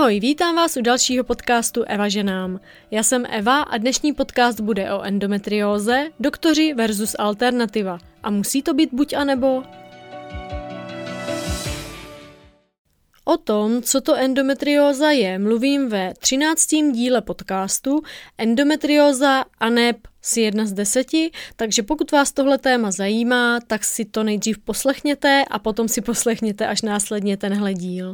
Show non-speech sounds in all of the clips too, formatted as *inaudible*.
Ahoj, vítám vás u dalšího podcastu Eva ženám. Já jsem Eva a dnešní podcast bude o endometrióze, doktoři versus alternativa. A musí to být buď a nebo? O tom, co to endometrióza je, mluvím ve 13. díle podcastu Endometrióza a neb si jedna z deseti, takže pokud vás tohle téma zajímá, tak si to nejdřív poslechněte a potom si poslechněte až následně tenhle díl.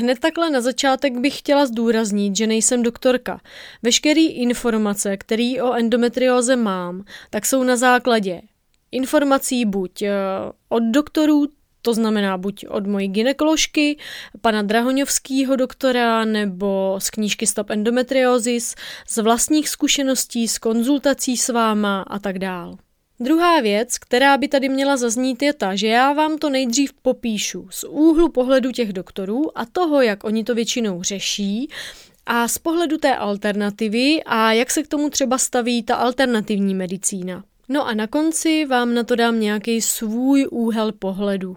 Hned takhle na začátek bych chtěla zdůraznit, že nejsem doktorka. Veškeré informace, které o endometrióze mám, tak jsou na základě informací buď eh, od doktorů, to znamená buď od mojí ginekoložky, pana Drahoňovského doktora, nebo z knížky Stop Endometriosis, z vlastních zkušeností, z konzultací s váma a tak dál. Druhá věc, která by tady měla zaznít, je ta, že já vám to nejdřív popíšu z úhlu pohledu těch doktorů a toho, jak oni to většinou řeší, a z pohledu té alternativy a jak se k tomu třeba staví ta alternativní medicína. No a na konci vám na to dám nějaký svůj úhel pohledu.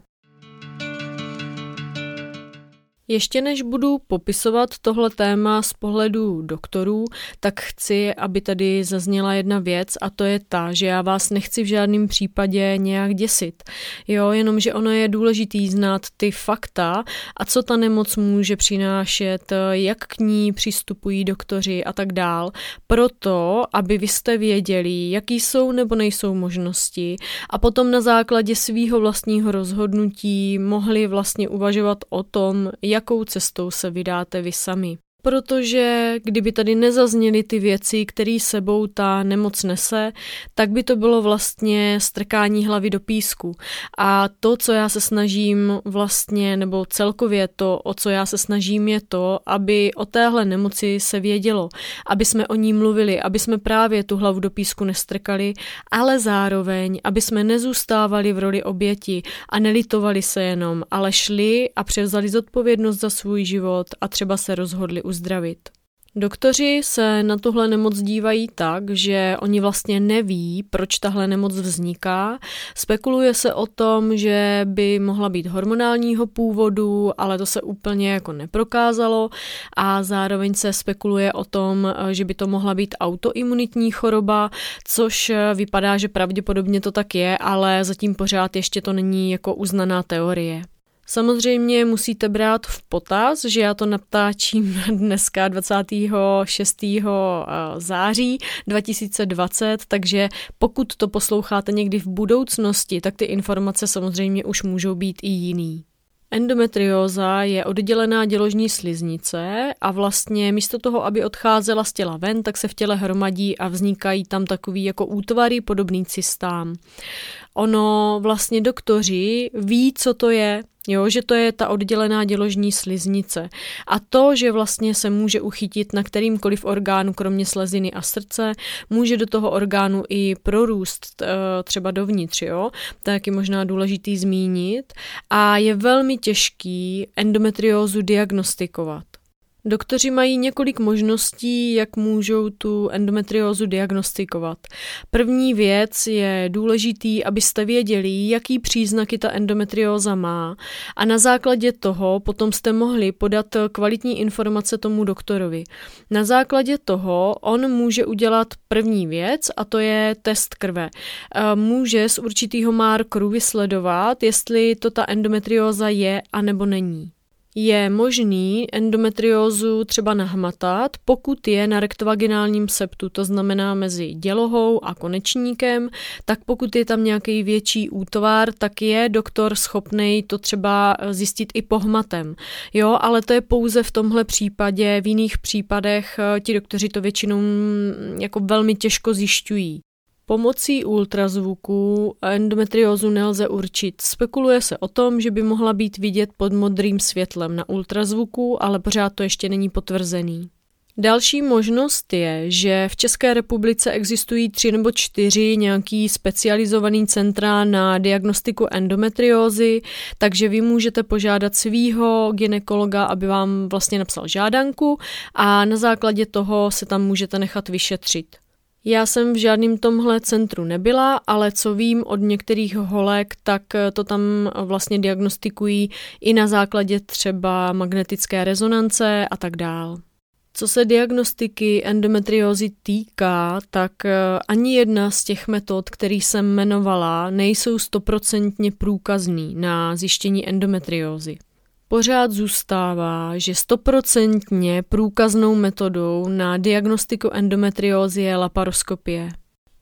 Ještě než budu popisovat tohle téma z pohledu doktorů, tak chci, aby tady zazněla jedna věc a to je ta, že já vás nechci v žádném případě nějak děsit. Jo, jenomže ono je důležitý znát ty fakta a co ta nemoc může přinášet, jak k ní přistupují doktoři a tak dál. Proto, aby vy jste věděli, jaký jsou nebo nejsou možnosti a potom na základě svýho vlastního rozhodnutí mohli vlastně uvažovat o tom, jakou cestou se vydáte vy sami protože kdyby tady nezazněly ty věci, které sebou ta nemoc nese, tak by to bylo vlastně strkání hlavy do písku. A to, co já se snažím vlastně, nebo celkově to, o co já se snažím, je to, aby o téhle nemoci se vědělo, aby jsme o ní mluvili, aby jsme právě tu hlavu do písku nestrkali, ale zároveň, aby jsme nezůstávali v roli oběti a nelitovali se jenom, ale šli a převzali zodpovědnost za svůj život a třeba se rozhodli uzdravit. Doktoři se na tuhle nemoc dívají tak, že oni vlastně neví, proč tahle nemoc vzniká. Spekuluje se o tom, že by mohla být hormonálního původu, ale to se úplně jako neprokázalo a zároveň se spekuluje o tom, že by to mohla být autoimunitní choroba, což vypadá, že pravděpodobně to tak je, ale zatím pořád ještě to není jako uznaná teorie. Samozřejmě musíte brát v potaz, že já to natáčím *laughs* dneska 26. Eh, září 2020, takže pokud to posloucháte někdy v budoucnosti, tak ty informace samozřejmě už můžou být i jiný. Endometrióza je oddělená děložní sliznice a vlastně místo toho, aby odcházela z těla ven, tak se v těle hromadí a vznikají tam takový jako útvary podobný cystám. Ono vlastně doktoři ví, co to je, Jo, že to je ta oddělená děložní sliznice. A to, že vlastně se může uchytit na kterýmkoliv orgánu, kromě sleziny a srdce, může do toho orgánu i prorůst eh, třeba dovnitř, jo, tak je možná důležitý zmínit. A je velmi těžký endometriózu diagnostikovat. Doktoři mají několik možností, jak můžou tu endometriózu diagnostikovat. První věc je důležitý, abyste věděli, jaký příznaky ta endometrióza má a na základě toho potom jste mohli podat kvalitní informace tomu doktorovi. Na základě toho on může udělat první věc a to je test krve. Může z určitého markeru vysledovat, jestli to ta endometrióza je a nebo není je možný endometriózu třeba nahmatat, pokud je na rektovaginálním septu, to znamená mezi dělohou a konečníkem, tak pokud je tam nějaký větší útvar, tak je doktor schopný to třeba zjistit i pohmatem. Jo, ale to je pouze v tomhle případě, v jiných případech eh, ti doktoři to většinou mm, jako velmi těžko zjišťují. Pomocí ultrazvuku endometriózu nelze určit. Spekuluje se o tom, že by mohla být vidět pod modrým světlem na ultrazvuku, ale pořád to ještě není potvrzený. Další možnost je, že v České republice existují tři nebo čtyři nějaký specializovaný centra na diagnostiku endometriózy, takže vy můžete požádat svýho ginekologa, aby vám vlastně napsal žádanku a na základě toho se tam můžete nechat vyšetřit. Já jsem v žádném tomhle centru nebyla, ale co vím od některých holek, tak to tam vlastně diagnostikují i na základě třeba magnetické rezonance a tak dál. Co se diagnostiky endometriózy týká, tak eh, ani jedna z těch metod, který jsem jmenovala, nejsou stoprocentně průkazný na zjištění endometriózy. Pořád zůstává, že stoprocentně průkaznou metodou na diagnostiku endometriózy je laparoskopie.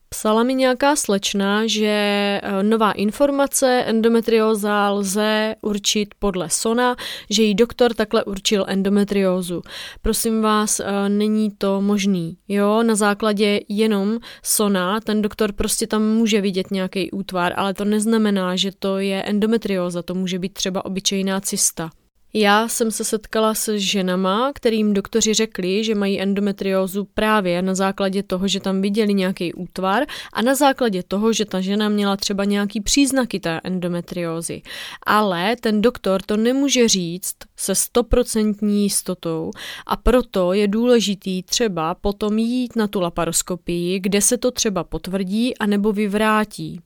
Psala mi nějaká slečna, že eh, nová informace endometrióza lze určit podle SONA, že jí doktor takhle určil endometriózu. Prosím vás, eh, není to možný. Jo, na základě jenom SONA ten doktor prostě tam může vidět nějaký útvar, ale to neznamená, že to je endometrióza, to může být třeba obyčejná cysta. Já jsem se setkala se ženama, kterým doktoři řekli, že mají endometriózu právě na základě toho, že tam viděli nějaký útvar a na základě toho, že ta žena měla třeba nějaký příznaky té endometriózy. Ale ten doktor to nemůže říct se stoprocentní jistotou a proto je důležitý třeba potom jít na tu laparoskopii, kde se to třeba potvrdí anebo vyvrátí.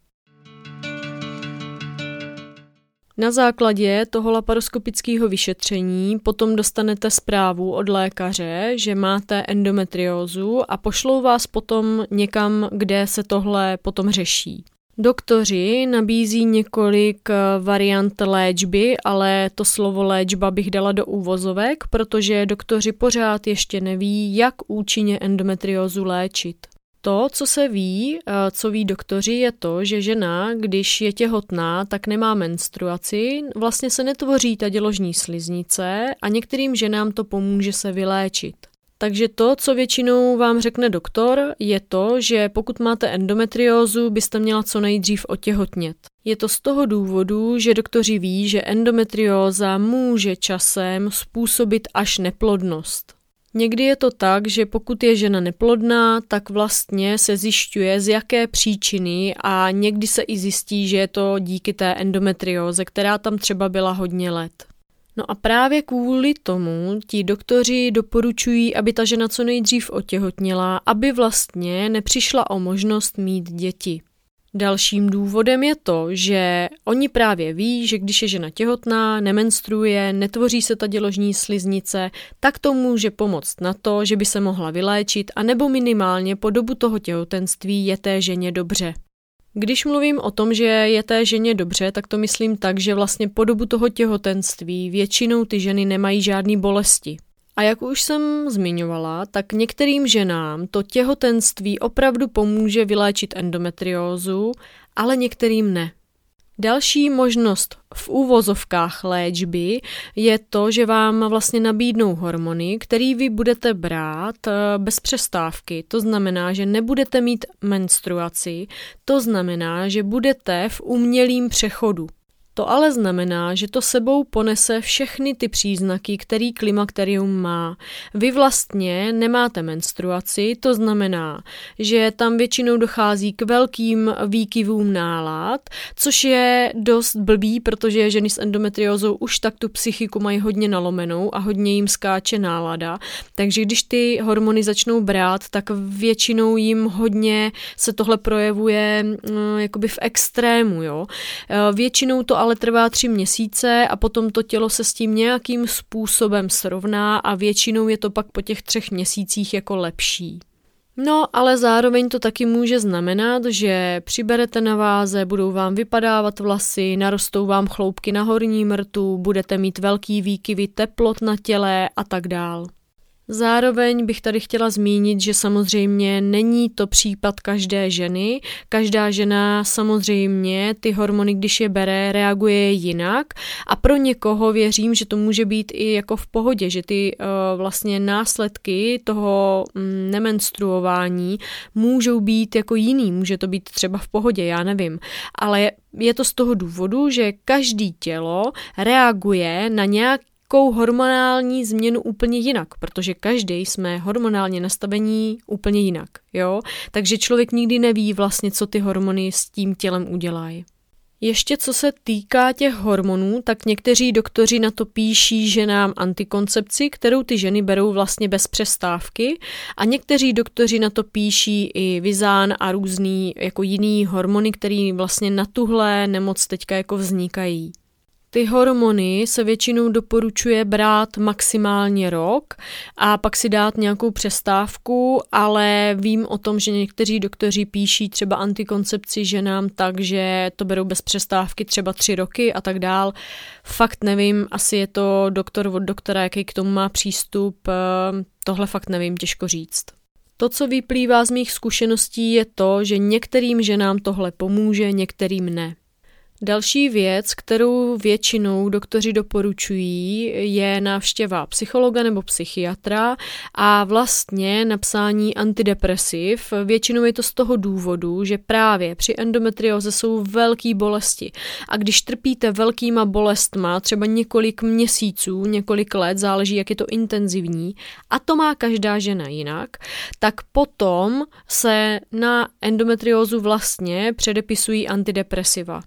Na základě toho laparoskopického vyšetření potom dostanete zprávu od lékaře, že máte endometriózu a pošlou vás potom někam, kde se tohle potom řeší. Doktoři nabízí několik variant léčby, ale to slovo léčba bych dala do úvozovek, protože doktoři pořád ještě neví, jak účinně endometriózu léčit. To, co se ví, eh, co ví doktoři, je to, že žena, když je těhotná, tak nemá menstruaci, vlastně se netvoří ta děložní sliznice a některým ženám to pomůže se vyléčit. Takže to, co většinou vám řekne doktor, je to, že pokud máte endometriózu, byste měla co nejdřív otěhotnět. Je to z toho důvodu, že doktoři ví, že endometrióza může časem způsobit až neplodnost. Někdy je to tak, že pokud je žena neplodná, tak vlastně se zjišťuje, z jaké příčiny a někdy se i zjistí, že je to díky té endometrióze, která tam třeba byla hodně let. No a právě kvůli tomu ti doktoři doporučují, aby ta žena co nejdřív otěhotněla, aby vlastně nepřišla o možnost mít děti. Dalším důvodem je to, že oni právě ví, že když je žena těhotná, nemenstruuje, netvoří se ta děložní sliznice, tak to může pomoct na to, že by se mohla vyléčit a nebo minimálně po dobu toho těhotenství je té ženě dobře. Když mluvím o tom, že je té ženě dobře, tak to myslím tak, že vlastně po dobu toho těhotenství většinou ty ženy nemají žádné bolesti. A jak už jsem zmiňovala, tak některým ženám to těhotenství opravdu pomůže vyléčit endometriózu, ale některým ne. Další možnost v úvozovkách léčby je to, že vám vlastně nabídnou hormony, který vy budete brát eh, bez přestávky. To znamená, že nebudete mít menstruaci, to znamená, že budete v umělým přechodu. To ale znamená, že to sebou ponese všechny ty příznaky, který klimakterium má. Vy vlastně nemáte menstruaci, to znamená, že tam většinou dochází k velkým výkyvům nálad, což je dost blbý, protože ženy s endometriózou už tak tu psychiku mají hodně nalomenou a hodně jim skáče nálada. Takže když ty hormony začnou brát, tak většinou jim hodně se tohle projevuje mm, jakoby v extrému. Jo? Většinou to ale trvá tři měsíce a potom to tělo se s tím nějakým způsobem srovná a většinou je to pak po těch třech měsících jako lepší. No, ale zároveň to taky může znamenat, že přiberete na váze, budou vám vypadávat vlasy, narostou vám chloupky na horní mrtu, budete mít velký výkyvy teplot na těle a tak dál. Zároveň bych tady chtěla zmínit, že samozřejmě není to případ každé ženy. Každá žena samozřejmě ty hormony, když je bere, reaguje jinak. A pro někoho věřím, že to může být i jako v pohodě, že ty uh, vlastně následky toho um, nemenstruování můžou být jako jiný, může to být třeba v pohodě, já nevím, ale je to z toho důvodu, že každý tělo reaguje na nějak nějakou hormonální změnu úplně jinak, protože každý jsme hormonálně nastavení úplně jinak, jo? Takže člověk nikdy neví vlastně, co ty hormony s tím tělem udělají. Ještě co se týká těch hormonů, tak někteří doktoři na to píší ženám antikoncepci, kterou ty ženy berou vlastně bez přestávky a někteří doktoři na to píší i vizán a různý jako jiný hormony, které vlastně na tuhle nemoc teďka jako vznikají. Ty hormony se většinou doporučuje brát maximálně rok a pak si dát nějakou přestávku, ale vím o tom, že někteří doktoři píší třeba antikoncepci ženám tak, že to berou bez přestávky třeba tři roky a tak dál. Fakt nevím, asi je to doktor od doktora, jaký k tomu má přístup, eh, tohle fakt nevím, těžko říct. To, co vyplývá z mých zkušeností, je to, že některým ženám tohle pomůže, některým ne. Další věc, kterou většinou doktoři doporučují, je návštěva psychologa nebo psychiatra a vlastně napsání antidepresiv. Většinou je to z toho důvodu, že právě při endometrioze jsou velké bolesti a když trpíte velkýma bolestma, třeba několik měsíců, několik let, záleží, jak je to intenzivní, a to má každá žena jinak, tak potom se na endometriózu vlastně předepisují antidepresiva.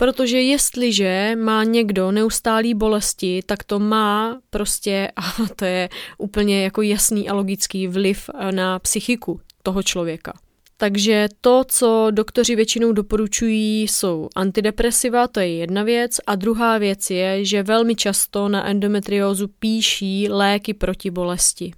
Protože jestliže má někdo neustálý bolesti, tak to má prostě, a to je úplně jako jasný a logický vliv na psychiku toho člověka. Takže to, co doktoři většinou doporučují, jsou antidepresiva, to je jedna věc. A druhá věc je, že velmi často na endometriózu píší léky proti bolesti.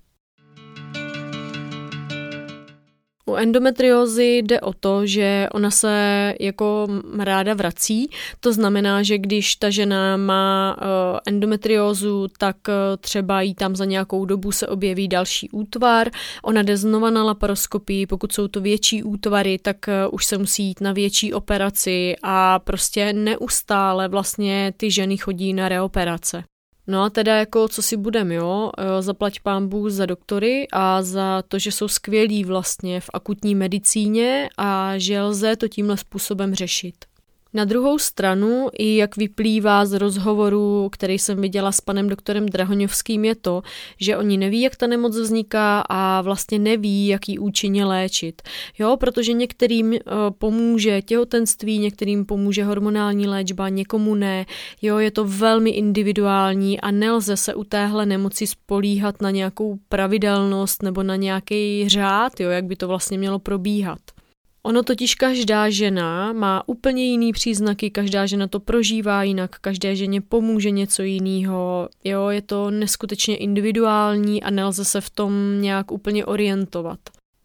U endometriózy jde o to, že ona se jako ráda vrací. To znamená, že když ta žena má uh, endometriózu, tak uh, třeba jí tam za nějakou dobu se objeví další útvar. Ona jde znova na laparoskopii. Pokud jsou to větší útvary, tak uh, už se musí jít na větší operaci a prostě neustále vlastně ty ženy chodí na reoperace. No a teda jako co si budem, jo, e, zaplať pán Bůh za doktory a za to, že jsou skvělí vlastně v akutní medicíně a že lze to tímhle způsobem řešit. Na druhou stranu, i jak vyplývá z rozhovoru, který jsem viděla s panem doktorem Drahoňovským, je to, že oni neví, jak ta nemoc vzniká a vlastně neví, jak ji účinně léčit. Jo, protože některým uh, pomůže těhotenství, některým pomůže hormonální léčba, někomu ne. Jo, je to velmi individuální a nelze se u téhle nemoci spolíhat na nějakou pravidelnost nebo na nějaký řád, jo, jak by to vlastně mělo probíhat. Ono totiž každá žena má úplně jiný příznaky, každá žena to prožívá jinak, každé ženě pomůže něco jiného. Jo, je to neskutečně individuální a nelze se v tom nějak úplně orientovat.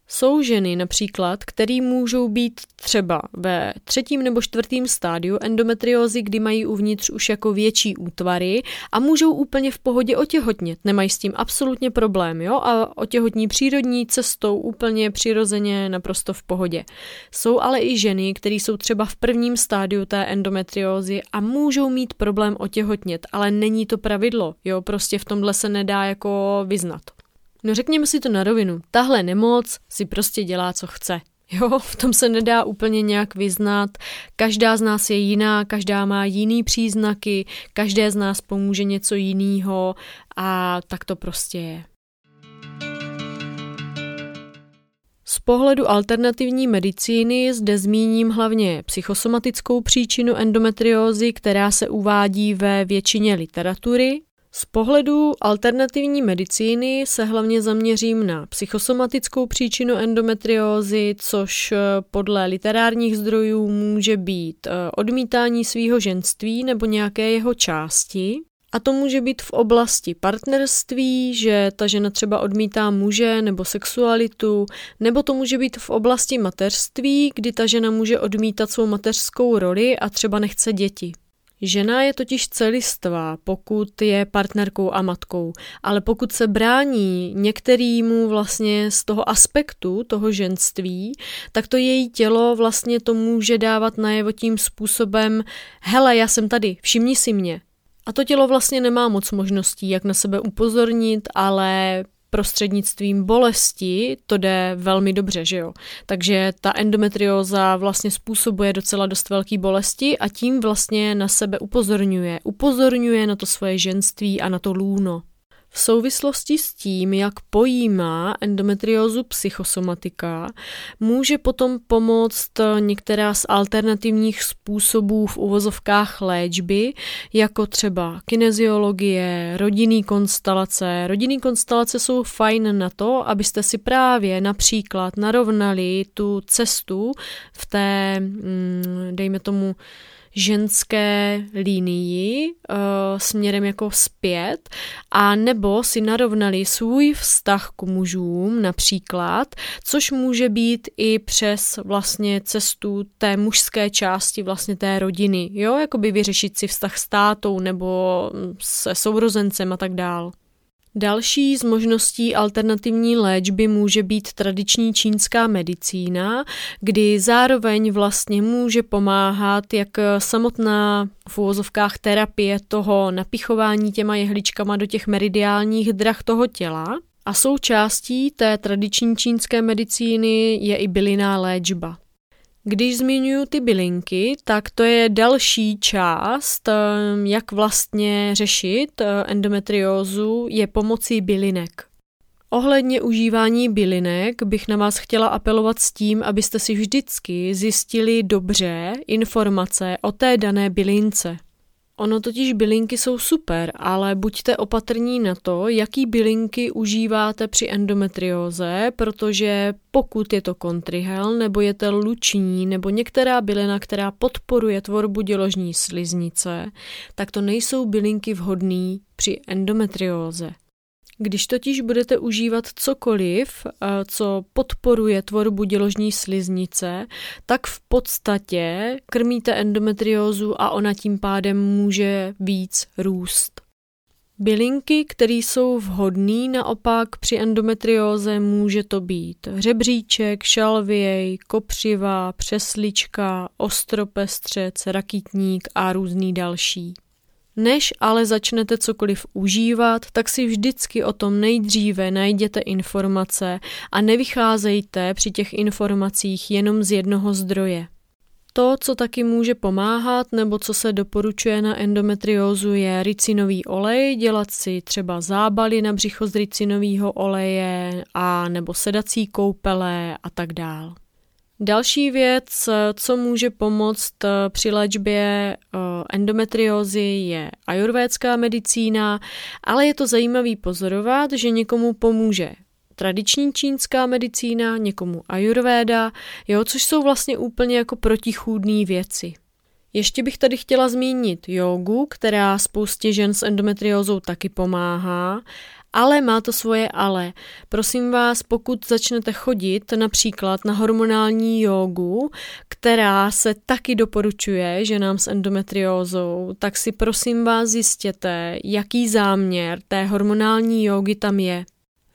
Jsou ženy například, které můžou být třeba ve třetím nebo čtvrtém stádiu endometriózy, kdy mají uvnitř už jako větší útvary a můžou úplně v pohodě otěhotnět. Nemají s tím absolutně problém, jo? A otěhotní přírodní cestou úplně přirozeně naprosto v pohodě. Jsou ale i ženy, které jsou třeba v prvním stádiu té endometriózy a můžou mít problém otěhotnět, ale není to pravidlo, jo? Prostě v tomhle se nedá jako vyznat. No řekněme si to na rovinu, tahle nemoc si prostě dělá, co chce. Jo, v tom se nedá úplně nějak vyznat. Každá z nás je jiná, každá má jiný příznaky, každé z nás pomůže něco jiného a tak to prostě je. Z pohledu alternativní medicíny zde zmíním hlavně psychosomatickou příčinu endometriózy, která se uvádí ve většině literatury, z pohledu alternativní medicíny se hlavně zaměřím na psychosomatickou příčinu endometriózy, což eh, podle literárních zdrojů může být eh, odmítání svého ženství nebo nějaké jeho části. A to může být v oblasti partnerství, že ta žena třeba odmítá muže nebo sexualitu, nebo to může být v oblasti mateřství, kdy ta žena může odmítat svou mateřskou roli a třeba nechce děti. Žena je totiž celistvá, pokud je partnerkou a matkou, ale pokud se brání některýmu vlastně z toho aspektu toho ženství, tak to její tělo vlastně to může dávat najevo tím způsobem hele, já jsem tady, všimni si mě. A to tělo vlastně nemá moc možností, jak na sebe upozornit, ale prostřednictvím bolesti to jde velmi dobře, že jo. Takže ta endometrióza vlastně způsobuje docela dost velký bolesti a tím vlastně na sebe upozorňuje. Upozorňuje na to svoje ženství a na to lůno. V souvislosti s tím, jak pojímá endometriózu psychosomatika, může potom pomoct některá z alternativních způsobů v uvozovkách léčby, jako třeba kineziologie, rodinný konstelace. Rodinný konstelace jsou fajn na to, abyste si právě například narovnali tu cestu v té, mm, dejme tomu, ženské línii uh, směrem jako zpět a nebo si narovnali svůj vztah k mužům například, což může být i přes vlastně cestu té mužské části vlastně té rodiny, jo, jakoby vyřešit si vztah s tátou nebo se sourozencem a tak dál. Další z možností alternativní léčby může být tradiční čínská medicína, kdy zároveň vlastně může pomáhat jak samotná v úvozovkách terapie toho napichování těma jehličkama do těch meridiálních drah toho těla, a součástí té tradiční čínské medicíny je i bylinná léčba. Když zmiňuji ty bylinky, tak to je další část, ehm, jak vlastně řešit eh, endometriózu, je pomocí bylinek. Ohledně užívání bylinek bych na vás chtěla apelovat s tím, abyste si vždycky zjistili dobře informace o té dané bylince. Ono totiž bylinky jsou super, ale buďte opatrní na to, jaký bylinky užíváte při endometrióze, protože pokud je to kontrihel, nebo je to luční, nebo některá bylina, která podporuje tvorbu děložní sliznice, tak to nejsou bylinky vhodné při endometrióze. Když totiž budete užívat cokoliv, eh, co podporuje tvorbu děložní sliznice, tak v podstatě krmíte endometriózu a ona tím pádem může víc růst. Bylinky, které jsou vhodné naopak při endometrióze, může to být řebříček, šalvěj, kopřiva, přeslička, ostropestřec, rakitník a různý další. Než ale začnete cokoliv užívat, tak si vždycky o tom nejdříve najděte informace a nevycházejte při těch informacích jenom z jednoho zdroje. To, co taky může pomáhat nebo co se doporučuje na endometriózu je ricinový olej, dělat si třeba zábaly na břicho z ricinového oleje a nebo sedací koupele a tak dál. Další věc, co může pomoct eh, při léčbě eh, endometriózy, je ajurvédská medicína, ale je to zajímavý pozorovat, že někomu pomůže tradiční čínská medicína, někomu ajurvéda, jo, což jsou vlastně úplně jako protichůdné věci. Ještě bych tady chtěla zmínit jogu, která spoustě žen s endometriózou taky pomáhá ale má to svoje ale. Prosím vás, pokud začnete chodit například na hormonální jogu, která se taky doporučuje ženám s endometriózou, tak si prosím vás zjistěte, jaký záměr té hormonální jogy tam je.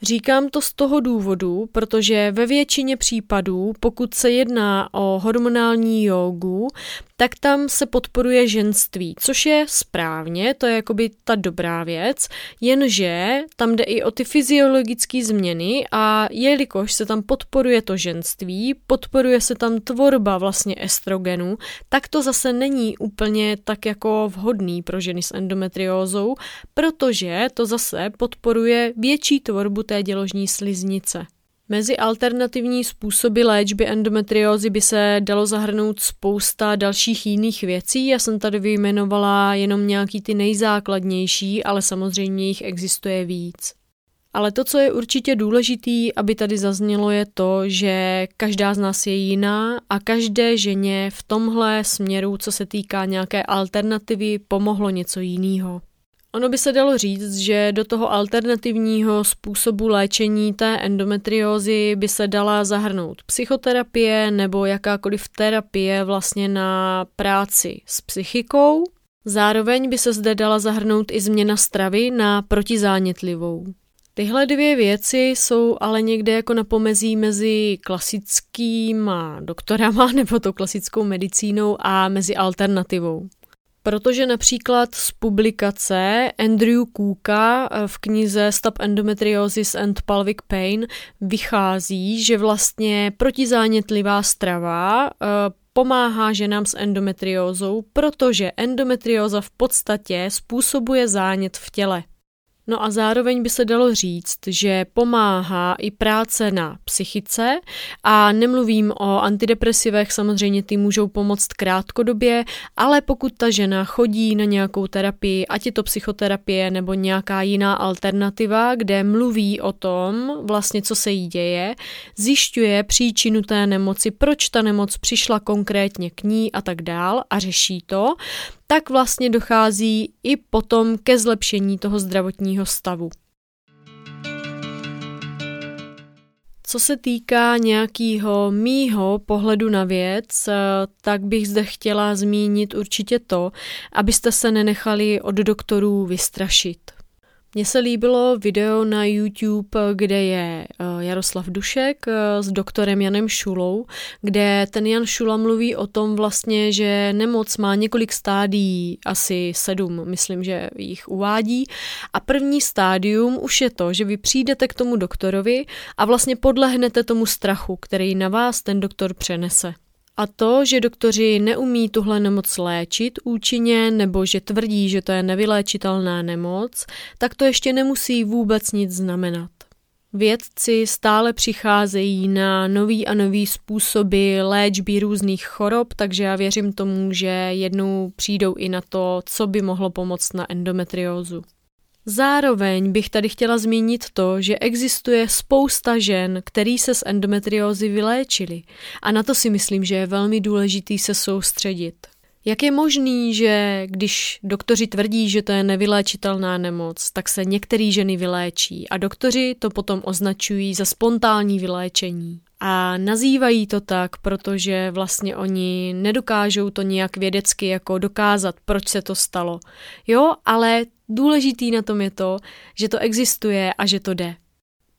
Říkám to z toho důvodu, protože ve většině případů, pokud se jedná o hormonální jogu, tak tam se podporuje ženství, což je správně, to je jakoby ta dobrá věc, jenže tam jde i o ty fyziologické změny a jelikož se tam podporuje to ženství, podporuje se tam tvorba vlastně estrogenu, tak to zase není úplně tak jako vhodný pro ženy s endometriózou, protože to zase podporuje větší tvorbu té děložní sliznice. Mezi alternativní způsoby léčby endometriózy by se dalo zahrnout spousta dalších jiných věcí. Já jsem tady vyjmenovala jenom nějaký ty nejzákladnější, ale samozřejmě jich existuje víc. Ale to, co je určitě důležitý, aby tady zaznělo, je to, že každá z nás je jiná a každé ženě v tomhle směru, co se týká nějaké alternativy, pomohlo něco jiného. Ono by se dalo říct, že do toho alternativního způsobu léčení té endometriózy by se dala zahrnout psychoterapie nebo jakákoliv terapie vlastně na práci s psychikou. Zároveň by se zde dala zahrnout i změna stravy na protizánětlivou. Tyhle dvě věci jsou ale někde jako na pomezí mezi klasickýma doktorama *laughs* nebo tou klasickou medicínou a mezi alternativou. Protože například z publikace Andrew Cooka eh, v knize Stop Endometriosis and Pelvic Pain vychází, že vlastně protizánětlivá strava eh, pomáhá ženám s endometriózou, protože endometrióza v podstatě způsobuje zánět v těle. No a zároveň by se dalo říct, že pomáhá i práce na psychice a nemluvím o antidepresivech, samozřejmě ty můžou pomoct krátkodobě, ale pokud ta žena chodí na nějakou terapii, ať je to psychoterapie nebo nějaká jiná alternativa, kde mluví o tom, vlastně co se jí děje, zjišťuje příčinu té nemoci, proč ta nemoc přišla konkrétně k ní a tak dál a řeší to, tak vlastně dochází i potom ke zlepšení toho zdravotního stavu. Co se týká nějakého mýho pohledu na věc, tak bych zde chtěla zmínit určitě to, abyste se nenechali od doktorů vystrašit. Mně se líbilo video na YouTube, kde je eh, Jaroslav Dušek eh, s doktorem Janem Šulou, kde ten Jan Šula mluví o tom vlastně, že nemoc má několik stádií, asi sedm, myslím, že jich uvádí. A první stádium už je to, že vy přijdete k tomu doktorovi a vlastně podlehnete tomu strachu, který na vás ten doktor přenese. A to, že doktoři neumí tuhle nemoc léčit účinně nebo že tvrdí, že to je nevyléčitelná nemoc, tak to ještě nemusí vůbec nic znamenat. Vědci stále přicházejí na nový a nový způsoby léčby různých chorob, takže já věřím tomu, že jednou přijdou i na to, co by mohlo pomoct na endometriózu. Zároveň bych tady chtěla zmínit to, že existuje spousta žen, který se z endometriózy vyléčili a na to si myslím, že je velmi důležitý se soustředit. Jak je možný, že když doktoři tvrdí, že to je nevyléčitelná nemoc, tak se některé ženy vyléčí a doktoři to potom označují za spontánní vyléčení. A nazývají to tak, protože vlastně oni nedokážou to nějak vědecky jako dokázat, proč se to stalo. Jo, ale důležitý na tom je to, že to existuje a že to jde.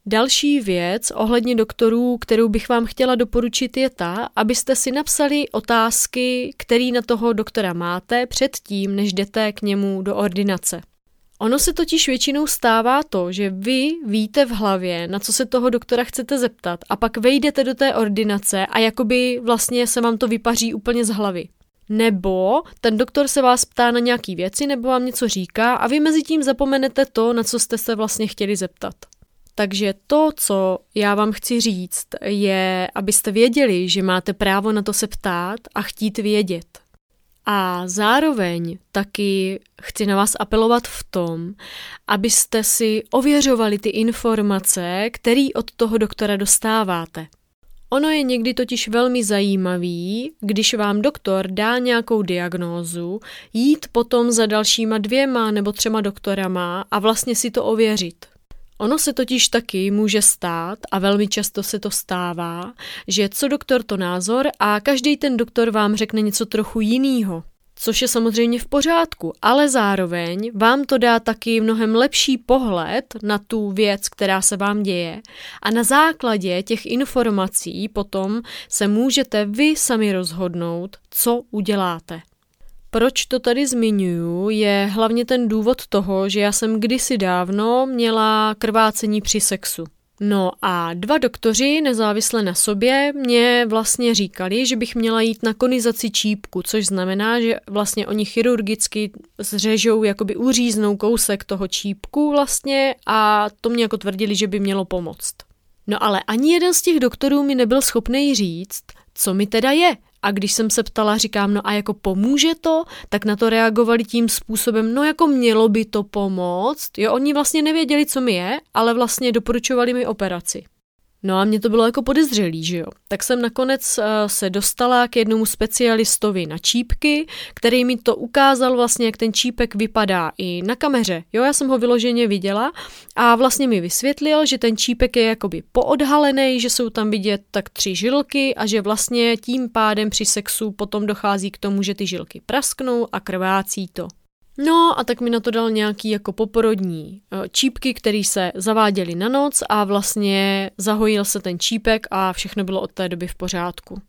Další věc ohledně doktorů, kterou bych vám chtěla doporučit, je ta, abyste si napsali otázky, které na toho doktora máte předtím, než jdete k němu do ordinace. Ono se totiž většinou stává to, že vy víte v hlavě, na co se toho doktora chcete zeptat a pak vejdete do té ordinace a jakoby vlastně se vám to vypaří úplně z hlavy. Nebo ten doktor se vás ptá na nějaký věci nebo vám něco říká a vy mezi tím zapomenete to, na co jste se vlastně chtěli zeptat. Takže to, co já vám chci říct, je, abyste věděli, že máte právo na to se ptát a chtít vědět. A zároveň taky chci na vás apelovat v tom, abyste si ověřovali ty informace, které od toho doktora dostáváte. Ono je někdy totiž velmi zajímavý, když vám doktor dá nějakou diagnózu, jít potom za dalšíma dvěma nebo třema doktorama a vlastně si to ověřit. Ono se totiž taky může stát, a velmi často se to stává, že co doktor to názor a každý ten doktor vám řekne něco trochu jiného. Což je samozřejmě v pořádku, ale zároveň vám to dá taky mnohem lepší pohled na tu věc, která se vám děje a na základě těch informací potom se můžete vy sami rozhodnout, co uděláte. Proč to tady zmiňuju, je hlavně ten důvod toho, že já jsem kdysi dávno měla krvácení při sexu. No a dva doktoři nezávisle na sobě mě vlastně říkali, že bych měla jít na konizaci čípku, což znamená, že vlastně oni chirurgicky zřežou, jakoby uříznou kousek toho čípku vlastně a to mě jako tvrdili, že by mělo pomoct. No ale ani jeden z těch doktorů mi nebyl schopný říct, co mi teda je, a když jsem se ptala, říkám, no a jako pomůže to, tak na to reagovali tím způsobem, no jako mělo by to pomoct. Jo, oni vlastně nevěděli, co mi je, ale vlastně doporučovali mi operaci. No a mě to bylo jako podezřelý, že jo. Tak jsem nakonec uh, se dostala k jednomu specialistovi na čípky, který mi to ukázal vlastně, jak ten čípek vypadá i na kameře. Jo, já jsem ho vyloženě viděla a vlastně mi vysvětlil, že ten čípek je jakoby poodhalený, že jsou tam vidět tak tři žilky a že vlastně tím pádem při sexu potom dochází k tomu, že ty žilky prasknou a krvácí to. No a tak mi na to dal nějaký jako poporodní eh, čípky, který se zaváděly na noc a vlastně zahojil se ten čípek a všechno bylo od té doby v pořádku.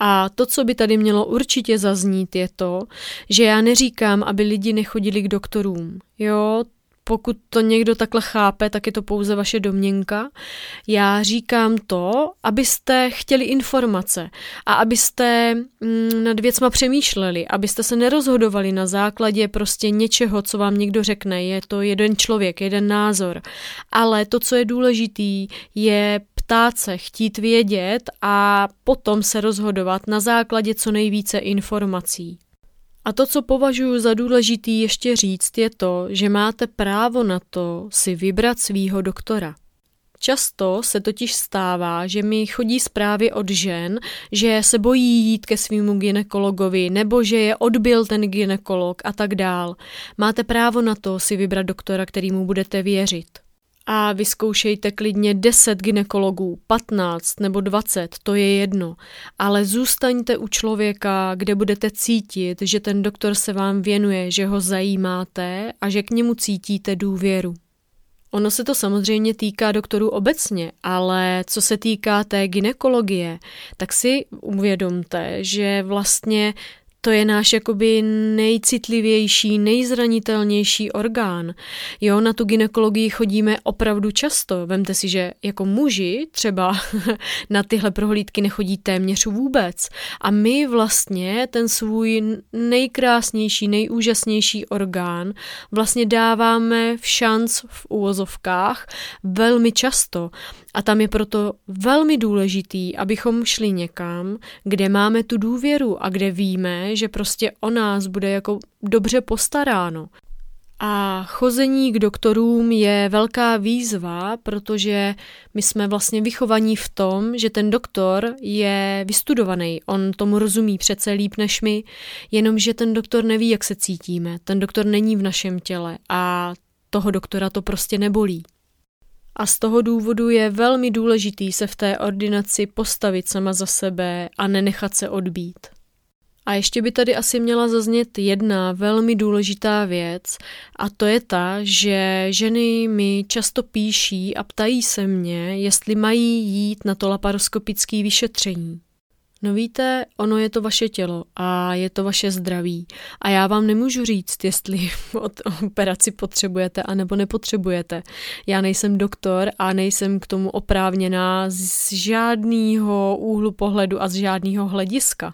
A to, co by tady mělo určitě zaznít, je to, že já neříkám, aby lidi nechodili k doktorům. Jo, pokud to někdo takhle chápe, tak je to pouze vaše domněnka. Já říkám to, abyste chtěli informace a abyste mm, nad věcma přemýšleli, abyste se nerozhodovali na základě prostě něčeho, co vám někdo řekne. Je to jeden člověk, jeden názor. Ale to, co je důležitý, je ptát se, chtít vědět a potom se rozhodovat na základě co nejvíce informací. A to, co považuji za důležitý ještě říct, je to, že máte právo na to si vybrat svýho doktora. Často se totiž stává, že mi chodí zprávy od žen, že se bojí jít ke svýmu ginekologovi nebo že je odbil ten ginekolog a tak dál. Máte právo na to si vybrat doktora, kterýmu budete věřit a vyzkoušejte klidně 10 ginekologů, 15 nebo 20, to je jedno, ale zůstaňte u člověka, kde budete cítit, že ten doktor se vám věnuje, že ho zajímáte a že k němu cítíte důvěru. Ono se to samozřejmě týká doktorů obecně, ale co se týká té ginekologie, tak si uvědomte, že vlastně to je náš jakoby nejcitlivější, nejzranitelnější orgán. Jo, na tu ginekologii chodíme opravdu často. Vemte si, že jako muži třeba *laughs* na tyhle prohlídky nechodí téměř vůbec. A my vlastně ten svůj nejkrásnější, nejúžasnější orgán vlastně dáváme v šanc v úvozovkách velmi často. A tam je proto velmi důležitý, abychom šli někam, kde máme tu důvěru a kde víme, že prostě o nás bude jako dobře postaráno. A chození k doktorům je velká výzva, protože my jsme vlastně vychovaní v tom, že ten doktor je vystudovaný, on tomu rozumí přece líp než my, jenomže ten doktor neví, jak se cítíme, ten doktor není v našem těle a toho doktora to prostě nebolí. A z toho důvodu je velmi důležitý se v té ordinaci postavit sama za sebe a nenechat se odbít. A ještě by tady asi měla zaznět jedna velmi důležitá věc a to je ta, že ženy mi často píší a ptají se mě, jestli mají jít na to laparoskopické vyšetření. No víte, ono je to vaše tělo a je to vaše zdraví. A já vám nemůžu říct, jestli *laughs* od operaci potřebujete a nebo nepotřebujete. Já nejsem doktor a nejsem k tomu oprávněná z žádného úhlu pohledu a z žádného hlediska.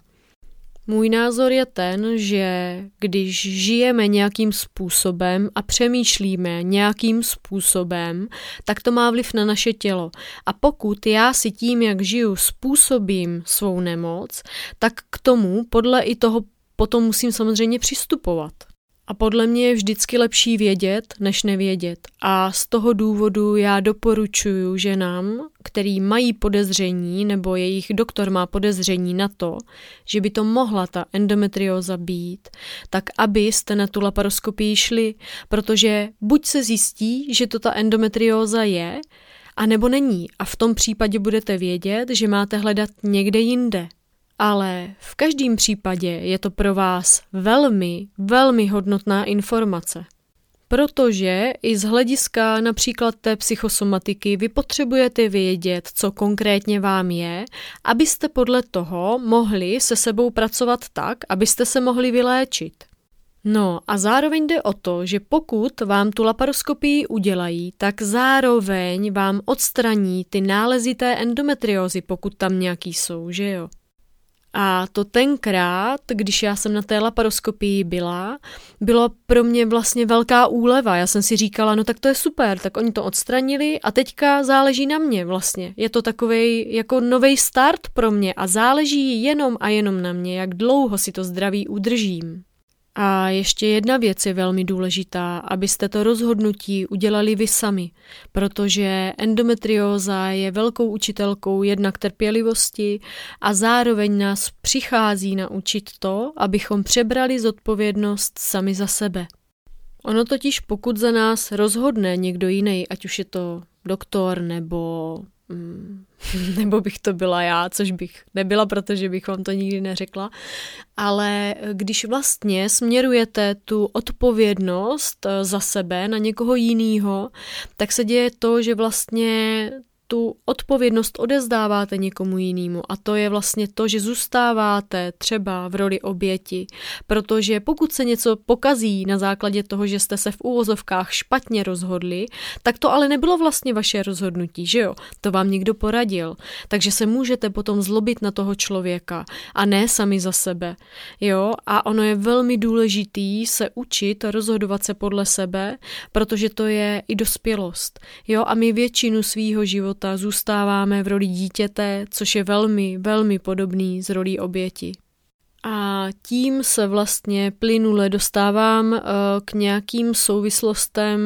Můj názor je ten, že když žijeme nějakým způsobem a přemýšlíme nějakým způsobem, tak to má vliv na naše tělo. A pokud já si tím, jak žiju, způsobím svou nemoc, tak k tomu podle i toho potom musím samozřejmě přistupovat. A podle mě je vždycky lepší vědět, než nevědět. A z toho důvodu já doporučuji ženám, který mají podezření, nebo jejich doktor má podezření na to, že by to mohla ta endometrioza být, tak abyste na tu laparoskopii šli, protože buď se zjistí, že to ta endometrióza je, a nebo není. A v tom případě budete vědět, že máte hledat někde jinde. Ale v každém případě je to pro vás velmi, velmi hodnotná informace. Protože i z hlediska například té psychosomatiky vy potřebujete vědět, co konkrétně vám je, abyste podle toho mohli se sebou pracovat tak, abyste se mohli vyléčit. No a zároveň jde o to, že pokud vám tu laparoskopii udělají, tak zároveň vám odstraní ty nálezité endometriózy, pokud tam nějaký jsou, že jo? A to tenkrát, když já jsem na té laparoskopii byla, bylo pro mě vlastně velká úleva. Já jsem si říkala, no tak to je super, tak oni to odstranili a teďka záleží na mě vlastně. Je to takový jako nový start pro mě a záleží jenom a jenom na mě, jak dlouho si to zdraví udržím. A ještě jedna věc je velmi důležitá, abyste to rozhodnutí udělali vy sami, protože endometrióza je velkou učitelkou jednak trpělivosti a zároveň nás přichází naučit to, abychom přebrali zodpovědnost sami za sebe. Ono totiž pokud za nás rozhodne někdo jiný, ať už je to doktor nebo Mm, *laughs* nebo bych to byla já, což bych nebyla, protože bych vám to nikdy neřekla. Ale když vlastně směrujete tu odpovědnost eh, za sebe na někoho jiného, tak se děje to, že vlastně tu odpovědnost odezdáváte někomu jinému a to je vlastně to, že zůstáváte třeba v roli oběti, protože pokud se něco pokazí na základě toho, že jste se v úvozovkách špatně rozhodli, tak to ale nebylo vlastně vaše rozhodnutí, že jo? To vám někdo poradil, takže se můžete potom zlobit na toho člověka a ne sami za sebe, jo? A ono je velmi důležitý se učit rozhodovat se podle sebe, protože to je i dospělost, jo? A my většinu svýho života zůstáváme v roli dítěte, což je velmi, velmi podobný z rolí oběti. A tím se vlastně plynule dostávám eh, k nějakým souvislostem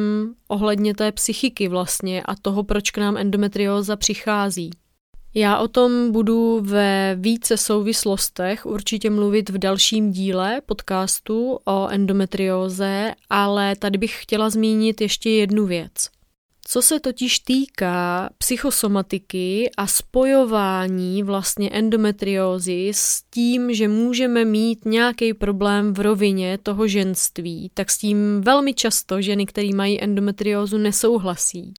ohledně té psychiky vlastně a toho, proč k nám endometrióza přichází. Já o tom budu ve více souvislostech určitě mluvit v dalším díle podcastu o endometrióze, ale tady bych chtěla zmínit ještě jednu věc. Co se totiž týká psychosomatiky a spojování vlastně endometriózy s tím, že můžeme mít nějaký problém v rovině toho ženství, tak s tím velmi často ženy, které mají endometriózu, nesouhlasí.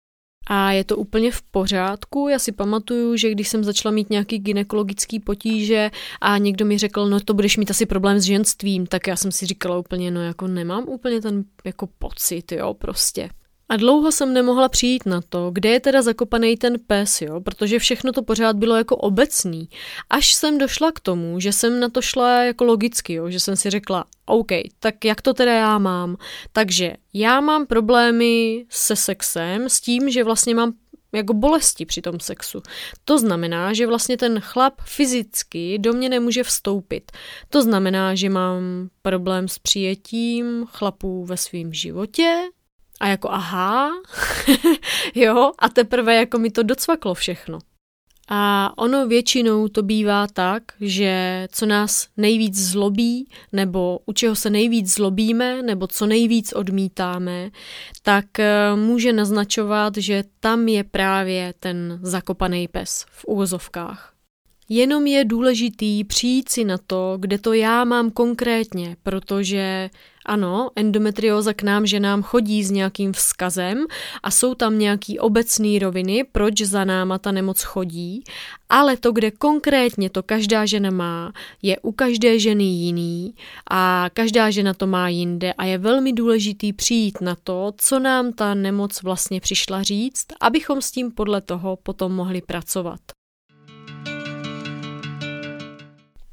A je to úplně v pořádku. Já si pamatuju, že když jsem začala mít nějaký ginekologický potíže a někdo mi řekl, no to budeš mít asi problém s ženstvím, tak já jsem si říkala úplně, no jako nemám úplně ten jako pocit, jo, prostě. A dlouho jsem nemohla přijít na to, kde je teda zakopaný ten pes, jo, protože všechno to pořád bylo jako obecný. Až jsem došla k tomu, že jsem na to šla jako logicky, jo, že jsem si řekla, OK, tak jak to teda já mám? Takže já mám problémy se sexem s tím, že vlastně mám jako bolesti při tom sexu. To znamená, že vlastně ten chlap fyzicky do mě nemůže vstoupit. To znamená, že mám problém s přijetím chlapů ve svém životě, a jako aha, *laughs* jo, a teprve jako mi to docvaklo všechno. A ono většinou to bývá tak, že co nás nejvíc zlobí, nebo u čeho se nejvíc zlobíme, nebo co nejvíc odmítáme, tak eh, může naznačovat, že tam je právě ten zakopaný pes v úvozovkách. Jenom je důležitý přijít si na to, kde to já mám konkrétně, protože ano, endometrióza k nám ženám chodí s nějakým vzkazem a jsou tam nějaký obecný roviny, proč za náma ta nemoc chodí, ale to, kde konkrétně to každá žena má, je u každé ženy jiný a každá žena to má jinde a je velmi důležitý přijít na to, co nám ta nemoc vlastně přišla říct, abychom s tím podle toho potom mohli pracovat.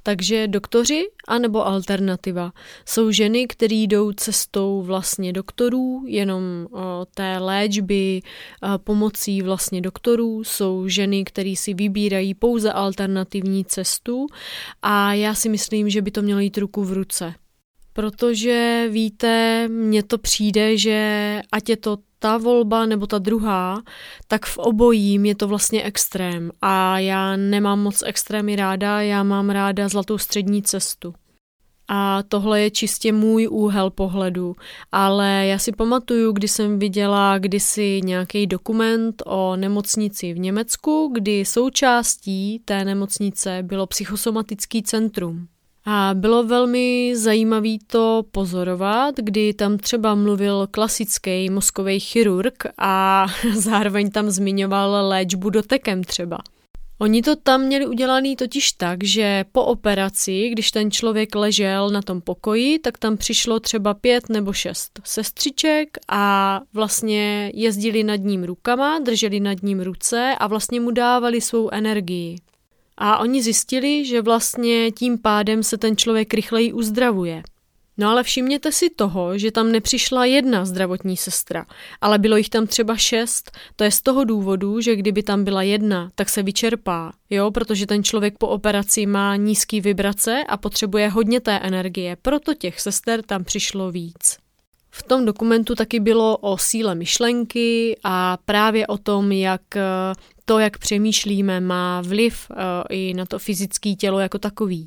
Takže doktoři anebo alternativa jsou ženy, které jdou cestou vlastně doktorů, jenom o, té léčby o, pomocí vlastně doktorů, jsou ženy, které si vybírají pouze alternativní cestu a já si myslím, že by to mělo jít ruku v ruce. Protože víte, mně to přijde, že ať je to ta volba nebo ta druhá, tak v obojím je to vlastně extrém a já nemám moc extrémy ráda, já mám ráda zlatou střední cestu. A tohle je čistě můj úhel pohledu, ale já si pamatuju, kdy jsem viděla kdysi nějaký dokument o nemocnici v Německu, kdy součástí té nemocnice bylo psychosomatický centrum. A bylo velmi zajímavé to pozorovat, kdy tam třeba mluvil klasický mozkový chirurg a *laughs* zároveň tam zmiňoval léčbu dotekem třeba. Oni to tam měli udělaný totiž tak, že po operaci, když ten člověk ležel na tom pokoji, tak tam přišlo třeba pět nebo šest sestřiček a vlastně jezdili nad ním rukama, drželi nad ním ruce a vlastně mu dávali svou energii. A oni zjistili, že vlastně tím pádem se ten člověk rychleji uzdravuje. No ale všimněte si toho, že tam nepřišla jedna zdravotní sestra, ale bylo jich tam třeba šest. To je z toho důvodu, že kdyby tam byla jedna, tak se vyčerpá, jo, protože ten člověk po operaci má nízký vibrace a potřebuje hodně té energie, proto těch sester tam přišlo víc. V tom dokumentu taky bylo o síle myšlenky a právě o tom, jak to, jak přemýšlíme, má vliv uh, i na to fyzické tělo jako takový.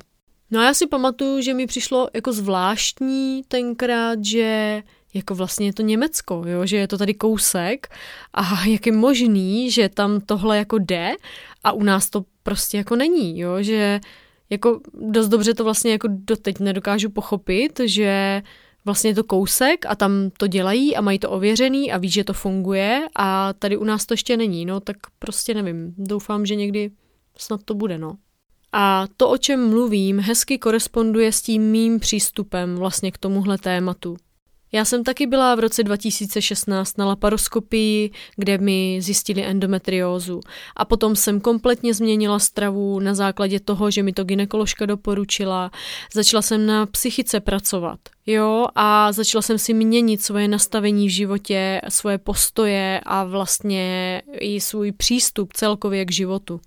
No a já si pamatuju, že mi přišlo jako zvláštní tenkrát, že jako vlastně je to Německo, jo? že je to tady kousek a jak je možný, že tam tohle jako jde a u nás to prostě jako není, jo? že jako dost dobře to vlastně jako doteď nedokážu pochopit, že vlastně to kousek a tam to dělají a mají to ověřený a ví, že to funguje a tady u nás to ještě není, no tak prostě nevím, doufám, že někdy snad to bude, no. A to, o čem mluvím, hezky koresponduje s tím mým přístupem vlastně k tomuhle tématu. Já jsem taky byla v roce 2016 na laparoskopii, kde mi zjistili endometriózu. A potom jsem kompletně změnila stravu na základě toho, že mi to ginekoložka doporučila. Začala jsem na psychice pracovat. Jo, a začala jsem si měnit svoje nastavení v životě, svoje postoje a vlastně i svůj přístup celkově k životu.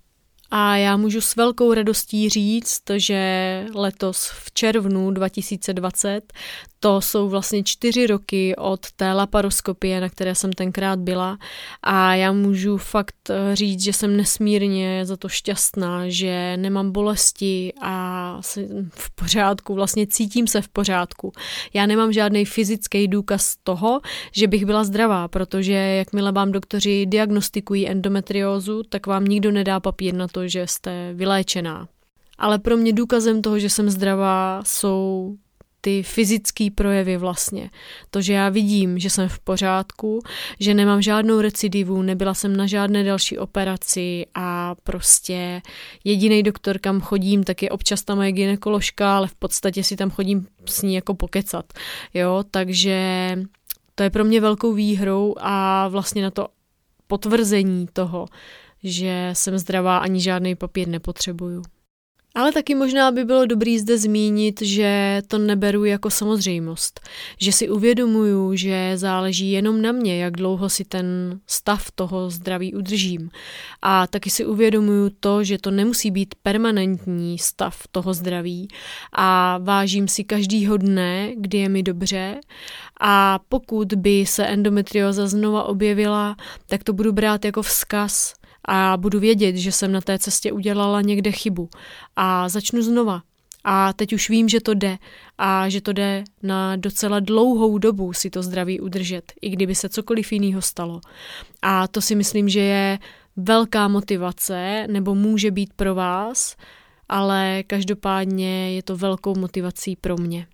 A já můžu s velkou radostí říct, že letos v červnu 2020 to jsou vlastně čtyři roky od té laparoskopie, na které jsem tenkrát byla a já můžu fakt eh, říct, že jsem nesmírně za to šťastná, že nemám bolesti a jsem v pořádku, vlastně cítím se v pořádku. Já nemám žádný fyzický důkaz toho, že bych byla zdravá, protože jakmile vám doktoři diagnostikují endometriózu, tak vám nikdo nedá papír na to, že jste vyléčená. Ale pro mě důkazem toho, že jsem zdravá, jsou ty fyzické projevy vlastně. To, že já vidím, že jsem v pořádku, že nemám žádnou recidivu, nebyla jsem na žádné další operaci a prostě jediný doktor, kam chodím, tak je občas tam moje ginekoložka, ale v podstatě si tam chodím s ní jako pokecat. Jo, takže to je pro mě velkou výhrou a vlastně na to potvrzení toho, že jsem zdravá, ani žádný papír nepotřebuju. Ale taky možná by bylo dobrý zde zmínit, že to neberu jako samozřejmost. Že si uvědomuju, že záleží jenom na mě, jak dlouho si ten stav toho zdraví udržím. A taky si uvědomuju to, že to nemusí být permanentní stav toho zdraví. A vážím si každýho dne, kdy je mi dobře. A pokud by se endometrioza znova objevila, tak to budu brát jako vzkaz – a budu vědět, že jsem na té cestě udělala někde chybu a začnu znova. A teď už vím, že to jde a že to jde na docela dlouhou dobu si to zdraví udržet, i kdyby se cokoliv jiného stalo. A to si myslím, že je velká motivace, nebo může být pro vás, ale každopádně je to velkou motivací pro mě.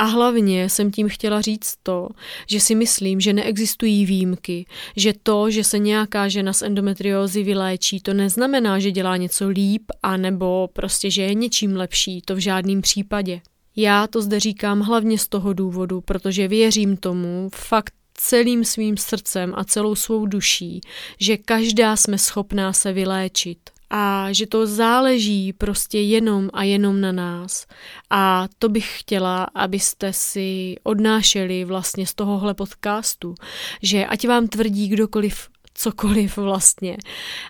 A hlavně jsem tím chtěla říct to, že si myslím, že neexistují výjimky, že to, že se nějaká žena s endometriózy vyléčí, to neznamená, že dělá něco líp, anebo prostě, že je něčím lepší, to v žádném případě. Já to zde říkám hlavně z toho důvodu, protože věřím tomu fakt celým svým srdcem a celou svou duší, že každá jsme schopná se vyléčit a že to záleží prostě jenom a jenom na nás. A to bych chtěla, abyste si odnášeli vlastně z tohohle podcastu, že ať vám tvrdí kdokoliv cokoliv vlastně.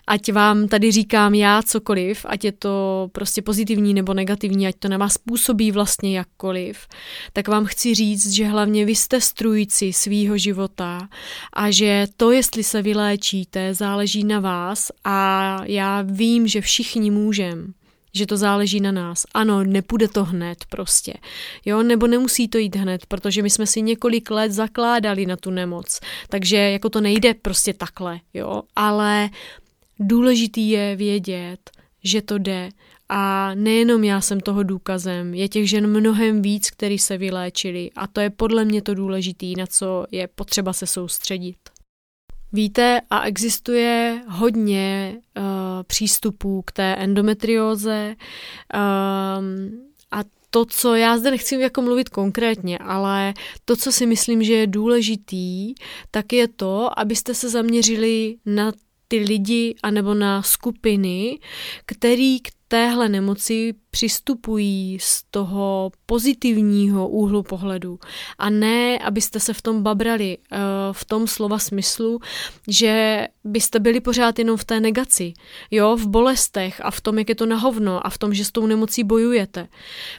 Ať vám tady říkám já cokoliv, ať je to prostě pozitivní nebo negativní, ať to na vás působí vlastně jakkoliv, tak vám chci říct, že hlavně vy jste strůjci svýho života a že to, jestli se vyléčíte, záleží na vás a já vím, že všichni můžeme že to záleží na nás. Ano, nepůjde to hned prostě, jo, nebo nemusí to jít hned, protože my jsme si několik let zakládali na tu nemoc, takže jako to nejde prostě takhle, jo, ale důležitý je vědět, že to jde. A nejenom já jsem toho důkazem, je těch žen mnohem víc, který se vyléčili. A to je podle mě to důležitý, na co je potřeba se soustředit. Víte, a existuje hodně uh, přístupů k té endometrióze. Um, a to, co já zde nechci jako mluvit konkrétně, ale to, co si myslím, že je důležitý, tak je to, abyste se zaměřili na ty lidi anebo na skupiny, který k téhle nemoci přistupují z toho pozitivního úhlu pohledu a ne, abyste se v tom babrali, eh, v tom slova smyslu, že byste byli pořád jenom v té negaci, jo, v bolestech a v tom, jak je to na hovno a v tom, že s tou nemocí bojujete.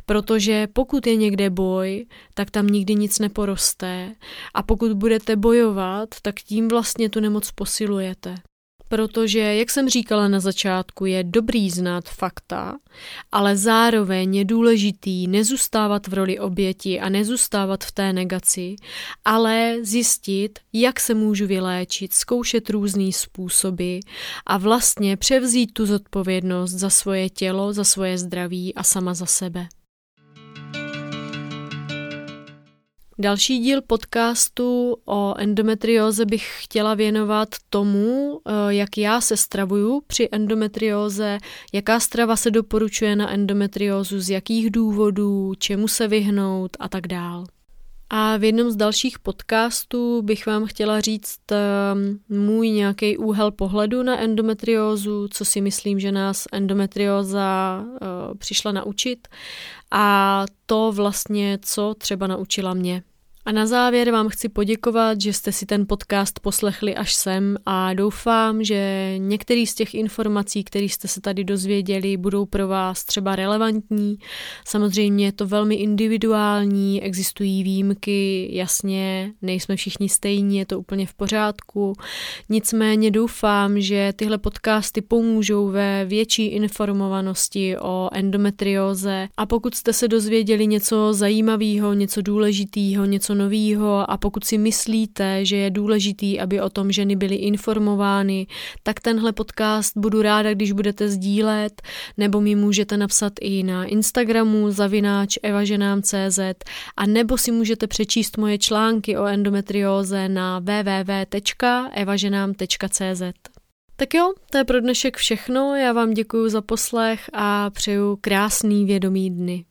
Protože pokud je někde boj, tak tam nikdy nic neporoste a pokud budete bojovat, tak tím vlastně tu nemoc posilujete protože, jak jsem říkala na začátku, je dobrý znát fakta, ale zároveň je důležitý nezůstávat v roli oběti a nezůstávat v té negaci, ale zjistit, jak se můžu vyléčit, zkoušet různý způsoby a vlastně převzít tu zodpovědnost za svoje tělo, za svoje zdraví a sama za sebe. Další díl podcastu o endometrióze bych chtěla věnovat tomu, eh, jak já se stravuju při endometrióze, jaká strava se doporučuje na endometriózu, z jakých důvodů, čemu se vyhnout a tak dál. A v jednom z dalších podcastů bych vám chtěla říct ehm, můj nějaký úhel pohledu na endometriózu, co si myslím, že nás endometrióza eh, přišla naučit a to vlastně, co třeba naučila mě. A na závěr vám chci poděkovat, že jste si ten podcast poslechli až sem a doufám, že některý z těch informací, které jste se tady dozvěděli, budou pro vás třeba relevantní. Samozřejmě je to velmi individuální, existují výjimky, jasně, nejsme všichni stejní, je to úplně v pořádku. Nicméně doufám, že tyhle podcasty pomůžou ve větší informovanosti o endometrióze a pokud jste se dozvěděli něco zajímavého, něco důležitého, něco něco nového a pokud si myslíte, že je důležitý, aby o tom ženy byly informovány, tak tenhle podcast budu ráda, když budete sdílet, nebo mi můžete napsat i na Instagramu zavináč evaženám.cz a nebo si můžete přečíst moje články o endometrióze na www.evaženám.cz. Tak jo, to je pro dnešek všechno, já vám děkuji za poslech a přeju krásný vědomý dny.